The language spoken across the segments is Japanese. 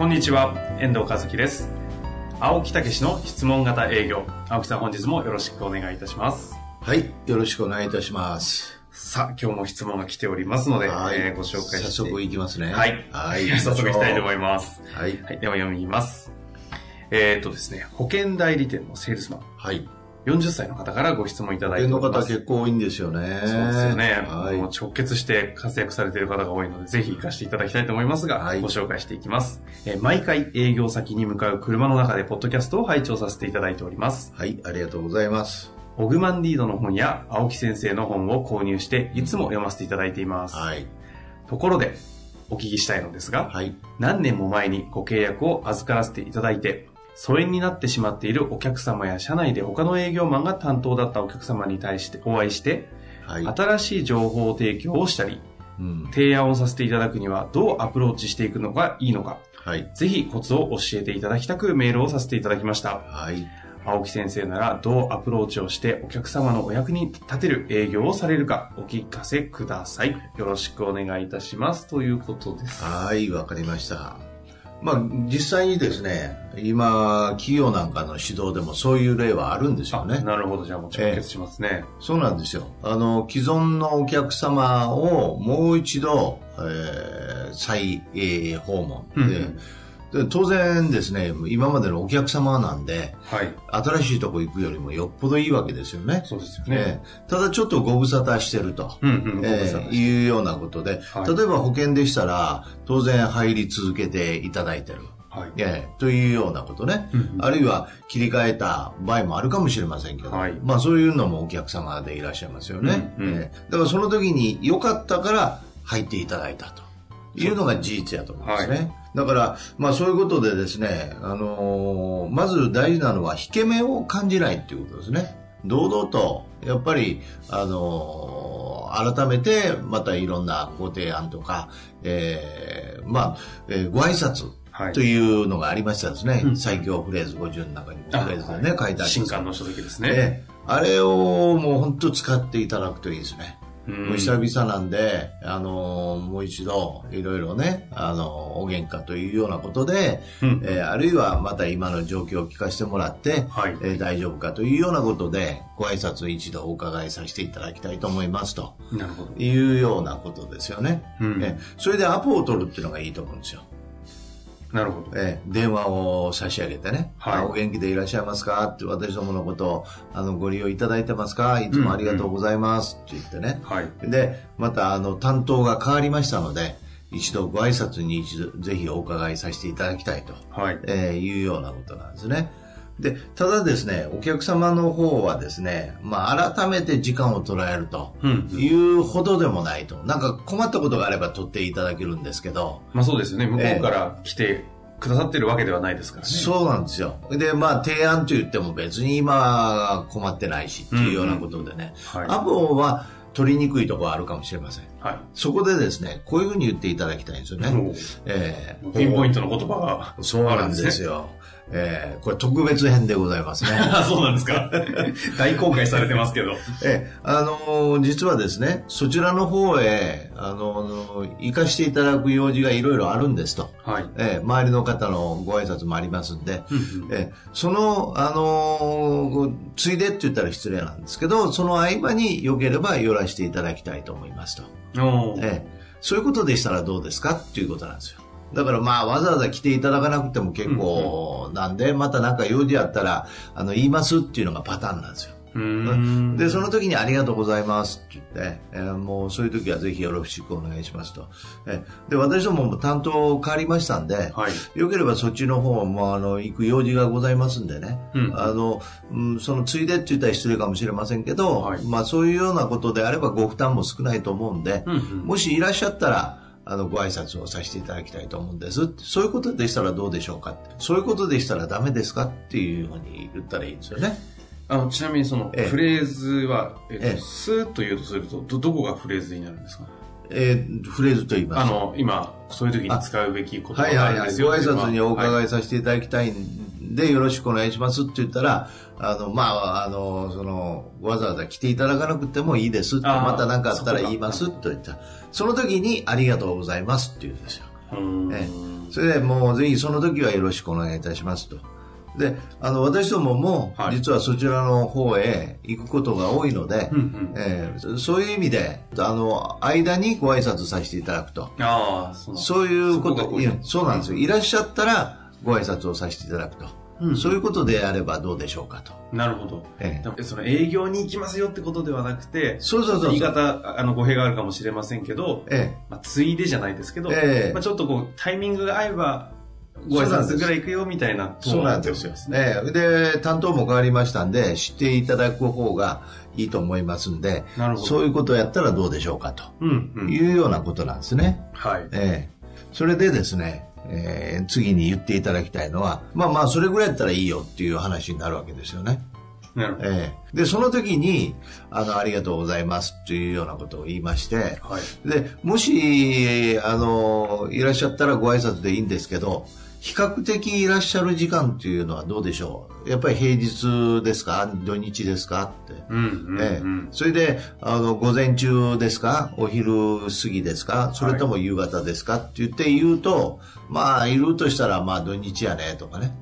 こんにちは、遠藤和樹です。青木武の質問型営業。青木さん本日もよろしくお願いいたします。はい。よろしくお願いいたします。さあ、今日も質問が来ておりますので、はい。えーご紹介して。早速いきますね。はい。はい。早速いきたいと思いま。す。はい。はい。では読みます。えー、っとですね、保険代理店のセールスマン。はい。40歳の方からご質問いただいております。結構多いんですよね。そうですよね。はい。もう直結して活躍されている方が多いので、ぜひ活かしていただきたいと思いますが、はいご紹介していきます、えー毎回営業先に向かう車の中で、ポッドキャストを拝聴させていただいております。はい。ありがとうございます。オグマンディードの本や青木先生の本を購入して、いつも読ませていただいています。はい。ところで、お聞きしたいのですが、はい。何年も前にご契約を預からせていただいて、疎遠になってしまっているお客様や社内で他の営業マンが担当だったお客様に対してお会いして、はい。新しい情報提供をしたり、うん。提案をさせていただくにはどうアプローチしていくのがいいのか、はい。ぜひコツを教えていただきたくメールをさせていただきました。はい。青木先生ならどうアプローチをしてお客様のお役に立てる営業をされるかお聞かせください。よろしくお願いいたします。ということです。はい。わかりました。まあ、実際にですね、今、企業なんかの指導でもそういう例はあるんですよね。なるほど。じゃあもう直結しますね。そうなんですよ。あの、既存のお客様をもう一度、えー再、えー訪問で、うんで当然ですね、今までのお客様なんで、はい。新しいとこ行くよりもよっぽどいいわけですよね。そうですよね。えーただちょっとご無沙汰してると。うんうん。ご無沙汰えーいうようなことで、はい例えば保険でしたら、当然入り続けていただいてる。はい。ええというようなことね、うんうんあるいは切り替えた場合もあるかもしれませんけど、はいまあそういうのもお客様でいらっしゃいますよね。うんうんええだからその時に良かったから入っていただいたというのが事実やと思いますね。はだから、まあそういうことでですね、あのーまず大事なのは引け目を感じないっていうことですね。堂々と、やっぱり、あのー改めて、またいろんなご提案とか、えーまあ、えーご挨拶はいというのがありましたですね。うん最強フレーズ50の中にもあフレーズでね、書いてあります。新刊の書籍ですね。ええあれをもう本当使っていただくといいですね。うんもう久々なんで、あのーもう一度、いろいろね、あのーお喧嘩というようなことで、うんえーあるいはまた今の状況を聞かせてもらって、はいえー大丈夫かというようなことで、ご挨拶を一度お伺いさせていただきたいと思いますとなるほど。いうようなことですよね。うんえーそれでアポを取るっていうのがいいと思うんですよ。なるほど。えー電話を差し上げてね、はいあお元気でいらっしゃいますか？って私どものことをあのご利用いただいてますか？いつもありがとうございますって言ってね。はい。で、またあの担当が変わりましたので、一度ご挨拶に一度ぜひお伺いさせていただきたいと、はい。えーいうようなことなんですね。で、ただですね、お客様の方はですね、まあ改めて時間を捉えるとうん。いうほどでもないと。なんか困ったことがあれば取っていただけるんですけど、まあそうですよね。向こうから来てくださってるわけではないですからね。そうなんですよ。で、まあ、提案と言っても別に今は困ってないしっていうようなことでね。はいアポは取りにくいところはあるかもしれません。はい。そこでですね、こういうふうに言っていただきたいんですよね。えピンポイントの言葉が。そうなんですよ。ええこれ特別編でございますね。あ、そうなんですか。大公開されてますけど。ええあのー実はですね、そちらの方へ、あのー行かしていただく用事がいろいろあるんですと。はい。ええ周りの方のご挨拶もありますんで、ええその、あのーついでって言ったら失礼なんですけど、その合間に良ければ寄らせていただきたいと思いますと。おーええそういうことでしたらどうですかっていうことなんですよ。だからまあわざわざ来ていただかなくても結構なんで、またなんか用事あったら、あの、言いますっていうのがパターンなんですよ。で、その時にありがとうございますって言って、えーもうそういう時はぜひよろしくお願いしますと。えーで、私どもも担当変わりましたんで、はい。よければそっちの方もあの行く用事がございますんでね、うんあのうんそのついでって言ったら失礼かもしれませんけど、はいまあそういうようなことであればご負担も少ないと思うんで、うんうんもしいらっしゃったら、あの、ご挨拶をさせていただきたいと思うんです。そういうことでしたらどうでしょうか。そういうことでしたらダメですかっていうふうに言ったらいいんですよね。あの、ちなみにその、ええフレーズは、えっと、ええスーッと言うとすると、ど、どこがフレーズになるんですか？えーフレーズと言います。あの、今、そういう時に使うべき言葉はいはいはい。があるんですよ。ご挨拶にお伺はいさせていただきたいんで、よろしくお願いしますって言ったら、あの、まあ、あの、その、わざわざ来ていただかなくてもいいですって、また何かあったら言いますと言った。その時に、ありがとうございますって言うんですよ。ええそれでもうぜひその時はよろしくお願いいたしますと。で、あの、私どももは、い実はそちらの方へ行くことが多いので、うんうんええそういう意味で、あの、間にご挨拶させていただくと。ああ、そういうことそうなんですよ。いらっしゃったら、ご挨拶をさせていただくと。うんそういうことであればどうでしょうかと。なるほど。ええその営業に行きますよってことではなくて、そうそうそう言い方、あの、語弊があるかもしれませんけど、えまあ、ついでじゃないですけど、ええまあ、ちょっとこう、タイミングが合えば、ご挨拶ぐらい行くよみたいなえ、そうなんですよ。ええで、担当も変わりましたんで、知っていただく方がいいと思いますんで、なるほどそういうことをやったらどうでしょうかとうん、うん。いうようなことなんですね。はい。ええそれでですね、ええ次に言っていただきたいのは、まあまあ、それぐらいやったらいいよっていう話になるわけですよね。なるほど。ええで、その時に、あの、ありがとうございますというようなことを言いまして、はい。で、もし、あの、いらっしゃったらご挨拶でいいんですけど、比較的いらっしゃる時間っていうのはどうでしょう？やっぱり平日ですか？土日ですか？って。うん、うん、ええうん。それで、あの、午前中ですか？お昼過ぎですか？それとも夕方ですか？って言って言うと、まあ、いるとしたら、まあ、土日やね、とかね。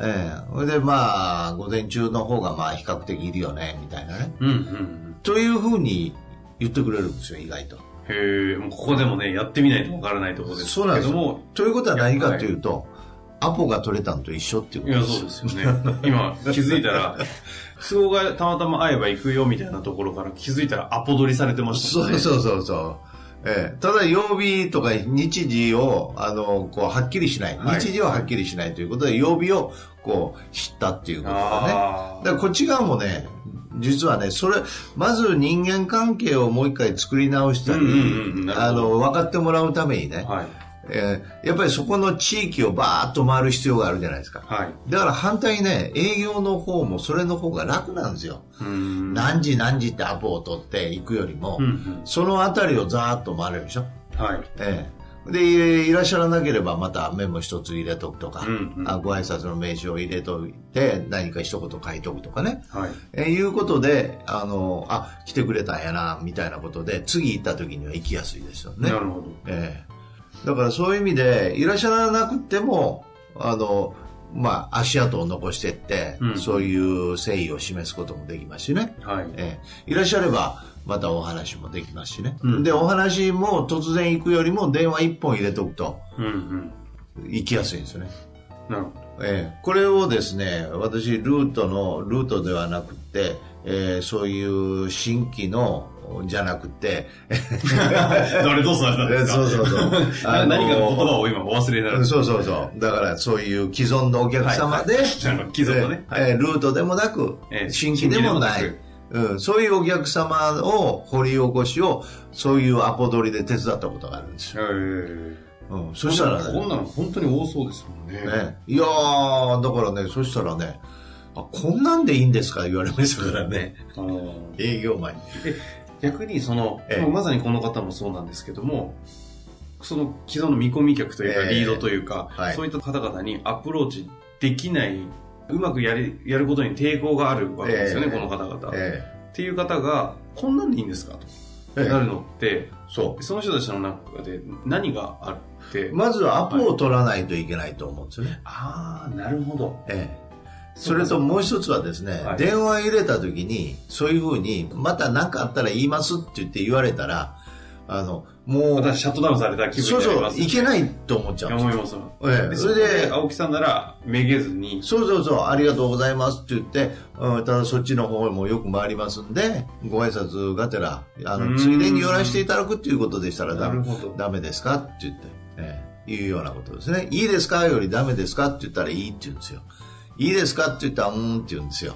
ええそれで、まあ、午前中の方が、まあ、比較的いるよね、みたいなね。うん、うんうん。というふうに言ってくれるんですよ、意外と。へえ、もうここでもね、やってみないとわからないところですけそうなんですよども、。ということは何かというと、アポが取れたのと一緒っていうこいや、とです。そうですよね。今、気づいたら、都合がたまたま合えば行くよみたいなところから気づいたらアポ取りされてましたもんね。そうそうそうそう。ええただ曜日とか日時を、あの、こう、はっきりしない。はい日時ははっきりしないということで、曜日を、こう、知ったっていうことだね。あだからこっち側もね、実はね、それ、まず人間関係をもう一回作り直したり、あの、分かってもらうためにね、あ。はい。えーやっぱりそこの地域をバーッと回る必要があるじゃないですか。はい。だから反対にね、営業の方もそれの方が楽なんですよ。何時何時ってアポを取っていくよりも、うんうんそのあたりをザーッと回れるでしょ。はい。ええで、いらっしゃらなければまたメモ一つ入れとくとか、うんうんあご挨拶の名刺を入れといて、何か一言書いとくとかね。はい。えーいうことで、あの、あ、来てくれたんやな、みたいなことで、次行った時には行きやすいですよね。なるほど。ええだからそういう意味で、いらっしゃらなくても、あの、まあ、足跡を残してって、うんそういう誠意を示すこともできますしね。はい。ええいらっしゃれば、またお話もできますしね。うんで、お話も突然行くよりも電話一本入れとくと、うんうん。行きやすいんですよね。なるほええこれをですね、私、ルートの、ルートではなくて、ええそういう新規の、じゃなくて、ど。誰どうされたんですか？そうそうそう 何かの言葉を今お忘れになる。そうそうそう。だからそういう既存のお客様で、はい既存のねえーえールートでもなく、えー新規でもないうん、そういうお客様を掘り起こしを、そういうアポ取りで手伝ったことがあるんですよ。うん、そしたらね、こんなの本当に多そうですもんね。ねいやー、だからね、そしたらね、あ、こんなんでいいんですか？言われましたからね。営業前に。逆にその、ええ。まさにこの方もそうなんですけども、その既存の見込み客というか、ええ。リードというか、はい。そういった方々にアプローチできない、うまくやりやることに抵抗があるわけですよね、ええ。この方々、えっていう方が、こんなんでいいんですかと、ええ。えなるのって、そその人たちの中で何があって、う。まずはアポを取らないといけないと思うんですよね。ああ、なるほど。ええそれともう一つはですね、はい。電話入れた時に、そういうふうに、また何かあったら言いますって言って言われたら、あの、もう、またシャットダウンされた気分そうそう、になります、いけないと思っちゃうんです思います。ええ。でそれで、青木さんなら、めげずに、そうそうそう、ありがとうございますって言って、うん、ただそっちの方もよく回りますんで、ご挨拶がてら、あの、ついでに寄らせていただくっていうことでしたらダメダメですかって言って、ええいうようなことですね。いいですかよりダメですかって言ったらいいって言うんですよ。いいですか？って言ったら、うーんって言うんですよ。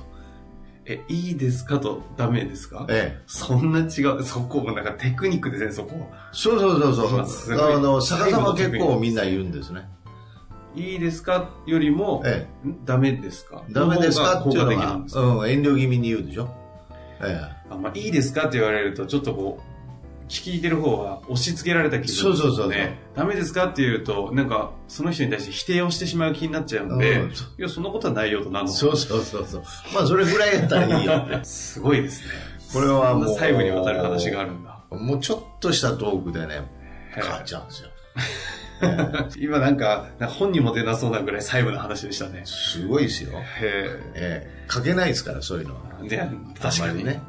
え、いいですかとダメですか？ええ。そんな違う。そこもなんかテクニックですね、そこ。そうそうそうそう。まあの、逆さま結構みんな言うんですね。いいですか？よりも、えんダメですか？え。ダメですか？っていうのうん、遠慮気味に言うでしょ？えあまあ、いいですか？って言われると、ちょっとこう、聞いてる方は押し付けられた気分ですそうそうそうそうね。ダメですかって言うと、なんか、その人に対して否定をしてしまう気になっちゃうので、うんいや、そんなことはないよとな。の。そうそうそうそう。まあ、それぐらいやったらいいよって。すごいですね。これはもう細部にわたる話があるんだ。もうちょっとしたトークでね、変わっちゃうんですよ。今なんか、本にも出なそうなぐらい細部な話でしたね。すごいですよ。へええ。書けないですから、そういうのは。え。で、確かにね。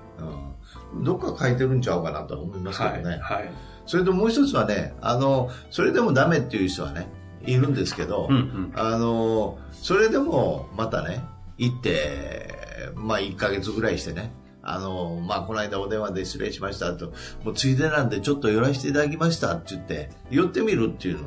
うん。どっか書いてるんちゃうかなとは思いますけはい。どね。はい。それともう一つはね、あの、それでもダメっていう人はね、いるんですけど、うんうん。あの、それでもまたね、行って、まあ1ヶ月ぐらいしてね、あの、まあこの間お電話で失礼しましたと、もうついでなんでちょっと寄らせていただきましたって言って、寄ってみるっていう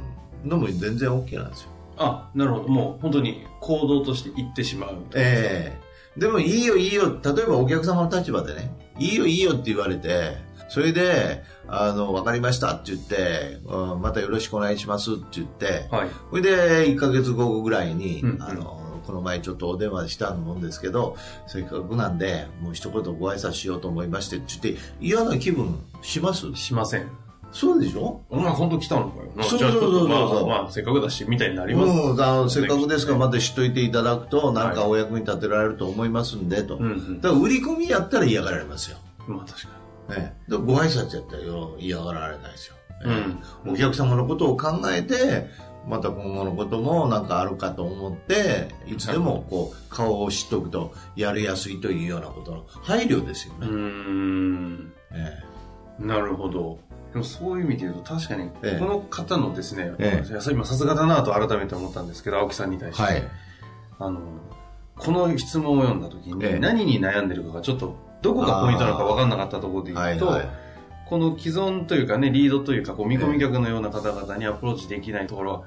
のも全然 OK なんですよ。あ、なるほど。もう本当に行動として言ってしまう。ええでもいいよいいよ、例えばお客様の立場でね、いいよいいよって言われて、それで、あの、わかりましたって言って、うんまたよろしくお願いしますって言って、はい。それで、1ヶ月後ぐらいに、うんうんあの、この前ちょっとお電話したもんですけど、せっかくなんで、もう一言ご挨拶しようと思いましてって言って、嫌な気分します？しません。そうでしょ？お前本当来たのかよ。そうそうそうそうまあまあ、せっかくだし、みたいになります。うん、あの、せっかくですから、また知っといていただくと、なんかはいお役に立てられると思いますんで、と。うんうん。だから、売り込みやったら嫌がられますよ。まあ確かね、でご挨拶やったらよ嫌がられないですよ、うんお客様のことを考えてまた今後のこともなんかあるかと思っていつでもこう顔を知っておくとやりやすいというようなことの配慮ですよに。うね、ーん。えなるほど。でもそういう意味で言うと確かに、ええ。この方のですね、ええ。今さすがだなと改めて思ったんですけど、青木さんに対して。えはい。あの、この質問を読んだ時に、ええ。何に悩んでるかがちょっと、どこがポイントなのか分かんなかったところで言うと、はいはい。この既存というかね、リードというか、こう見込み客のような方々にアプローチできないところ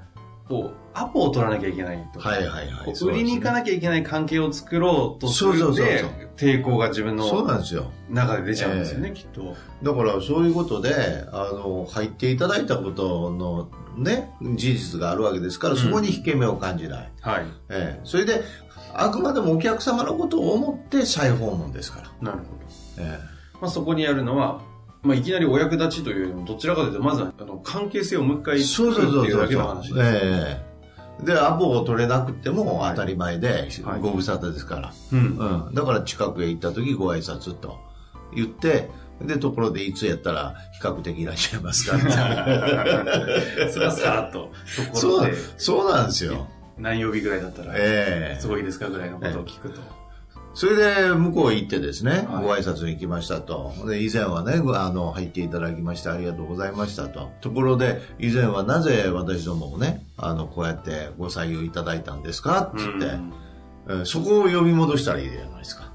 を、アポを取らなきゃいけないとか、はいはいはい。こう売りに行かなきゃいけない関係を作ろうとするそうそうそうで抵抗が自分そうのなんですよ。中で出ちゃうんですよね、きっと。だからそういうことであの入っていただいたことのね事実があるわけですからそこに引け目を感じない、はい。ええ。それであくまでもお客様のことを思って再訪問ですから、なるほど。えまあ、そこにやるのは、まあ、いきなりお役立ちというよりも、どちらかというと、まずはあの関係性をもう一回え作るっていうだけの話です。ええ。でアポを取れなくても当たり前で、はい。ご無沙汰ですから、うん。うん、だから近くへ行った時ご挨拶と言ってでところでいつやったら比較的いらっしゃいますかそれはさらっと、とこそうろで、そうなんですよ。何曜日ぐらいだったら、ええ。すごいですかぐらいのことを聞くと。それで向こう行ってですね、はいご挨拶に行きましたと。で、以前はね、ごあの、入っていただきましてありがとうございましたと。ところで、以前はなぜ私どもをね、あの、こうやってご採用いただいたんですか？って言って、うんえーそこを呼び戻したらいいじゃないですか。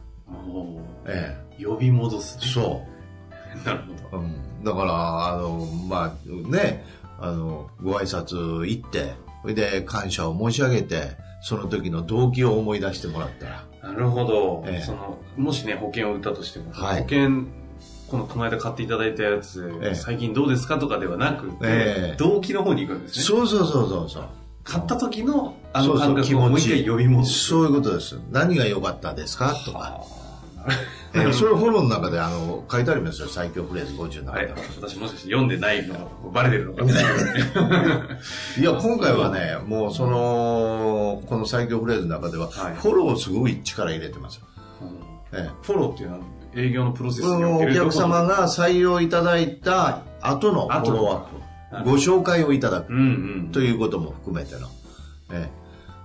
おえー呼び戻す。えそ なるほど。う。うん。だから、あの、まあ、ね、あの、ご挨拶行って、それで感謝を申し上げて、その時の動機を思い出してもらったら、なるほど。ええその、もしね、保険を売ったとしても、はい保険、この、この間買っていただいたやつ、ええ最近どうですかとかではなく動機の方に行くんですね。そうそうそうそうそう。買った時の、あの感覚をもう一回呼び戻す。そういうことです。何が良かったですかとか。えーそれフォローの中であの書いてありますよ、最強フレーズ50の私もしかして読んでないのがバレてるのか。な いや、今回はね、もうその、この最強フレーズの中では、はい。フォローをすごい力入れてますよ。えフォローっていうのは営業のプロセえスにおけるお客様が採用いただいた後のフォローアップ、ご紹介をいただくうんうん。ということも含めての。え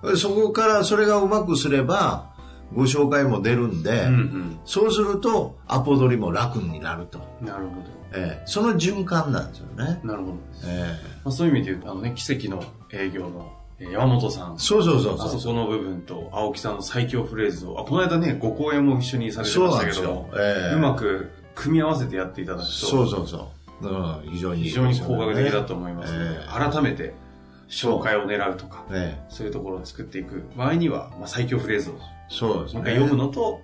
え。そこからそれがうまくすれば、ご紹介も出るんで、うんそうするとアポ取りも楽になると。うん。なるほええその循環なんですよね。ど。なるほど。えまあ、そういう意味で言うと、あのね、奇跡の営業のえー山本さんえ。そうそうそうあそう。そこの部分と青木さんの最強フレーズを、あ、この間ね、ご講演も一緒にされてそうましたけども、。ええうまく組み合わせてやっていただくと、そうそうそう。うん、非常にいい非常に効果的だと思いますので、え改めて紹介を狙うとか、ええそういうところを作っていく場合には、まあ、最強フレーズをもそうですね。読むのと、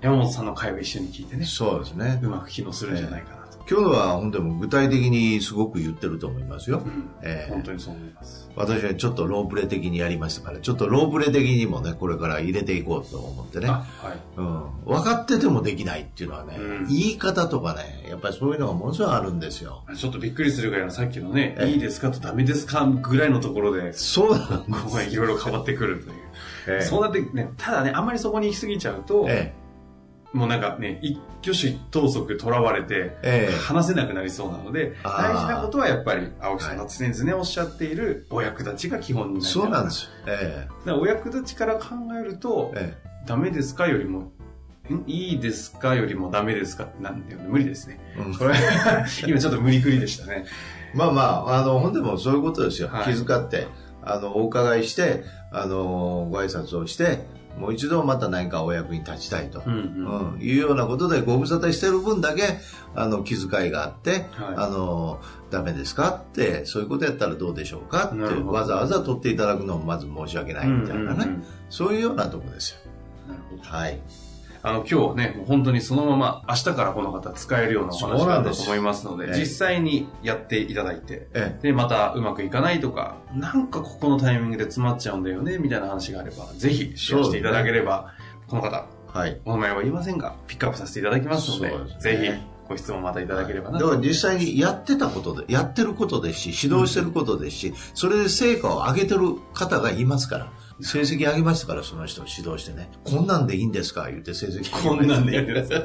山本さんの会を一緒に聞いてね、そうですね。うまく機能するんじゃないかなと。今日のは本当に具体的にすごく言ってると思いますよ。うんええ本当にそう思います。私はちょっとロープレイ的にやりましたから、ちょっとロープレイ的にもね、これから入れていこうと思ってね。あ、はい。うん、分かっててもできないっていうのはね、うん言い方とかね、やっぱりそういうのがものすごいあるんですよ。ちょっとびっくりするぐらいのさっきのね、ええいいですかとダメですかぐらいのところで、そうなんここがいろいろ変わってくるという。ええそうなってね、ただね、あんまりそこに行き過ぎちゃうと、えもうなんかね、一挙手一投足とらわれて、ええ話せなくなりそうなので、大事なことはやっぱり、青木さんが常々おっしゃっている、お役立ちが基本になる。えそうなんですすよ。えだからお役立ちから考えるとえ、えダメですかよりも、んいいですかよりもダメですかってなんていうの無理ですね。えうんこれ、今ちょっと無理くりでしたね。まあまあ、あの、本でもそういうことですよ。はい気遣って、あの、お伺いして、あの、ご挨拶をして、もう一度また何かお役に立ちたいと。うんうん。うん、いうようなことでご無沙汰してる分だけあの気遣いがあって、はい。あのダメですかってそういうことやったらどうでしょうかってわざわざ取っていただくのもまず申し訳ないみたいなね、うんうんうん。そういうようなとこですよ。なるほど。はいあの、今日ね、もう本当にそのまま明日からこの方使えるようなお話だと思いますので、ええ。実際にやっていただいて、えで、またうまくいかないとか、なんかここのタイミングで詰まっちゃうんだよね、みたいな話があれば、ぜひシェアしていただければ、この方、えはい。お名前は言いませんが、ピックアップさせていただきますので、ですね。ぜひご質問またいただければな。と。だから実際にやってたことでやってることですし指導してることですし、それで成果を上げてる方がいますから成績上げましたからその人を指導してね。こんなんでいいんですか？言って成績こんなんでいいいです。い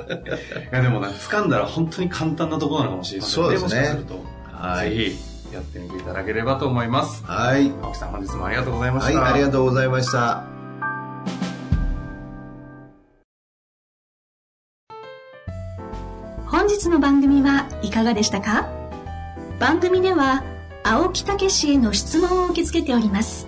やでもね、掴んだら本当に簡単なところなのかもしれませんそうですね。もしかすると、はい。ぜひやってみていただければと思います。はい。青木さん本日もありがとうございまはいした。ありがとうございました。本日の番組はいかがでしたか？番組では青木武氏への質問を受け付けております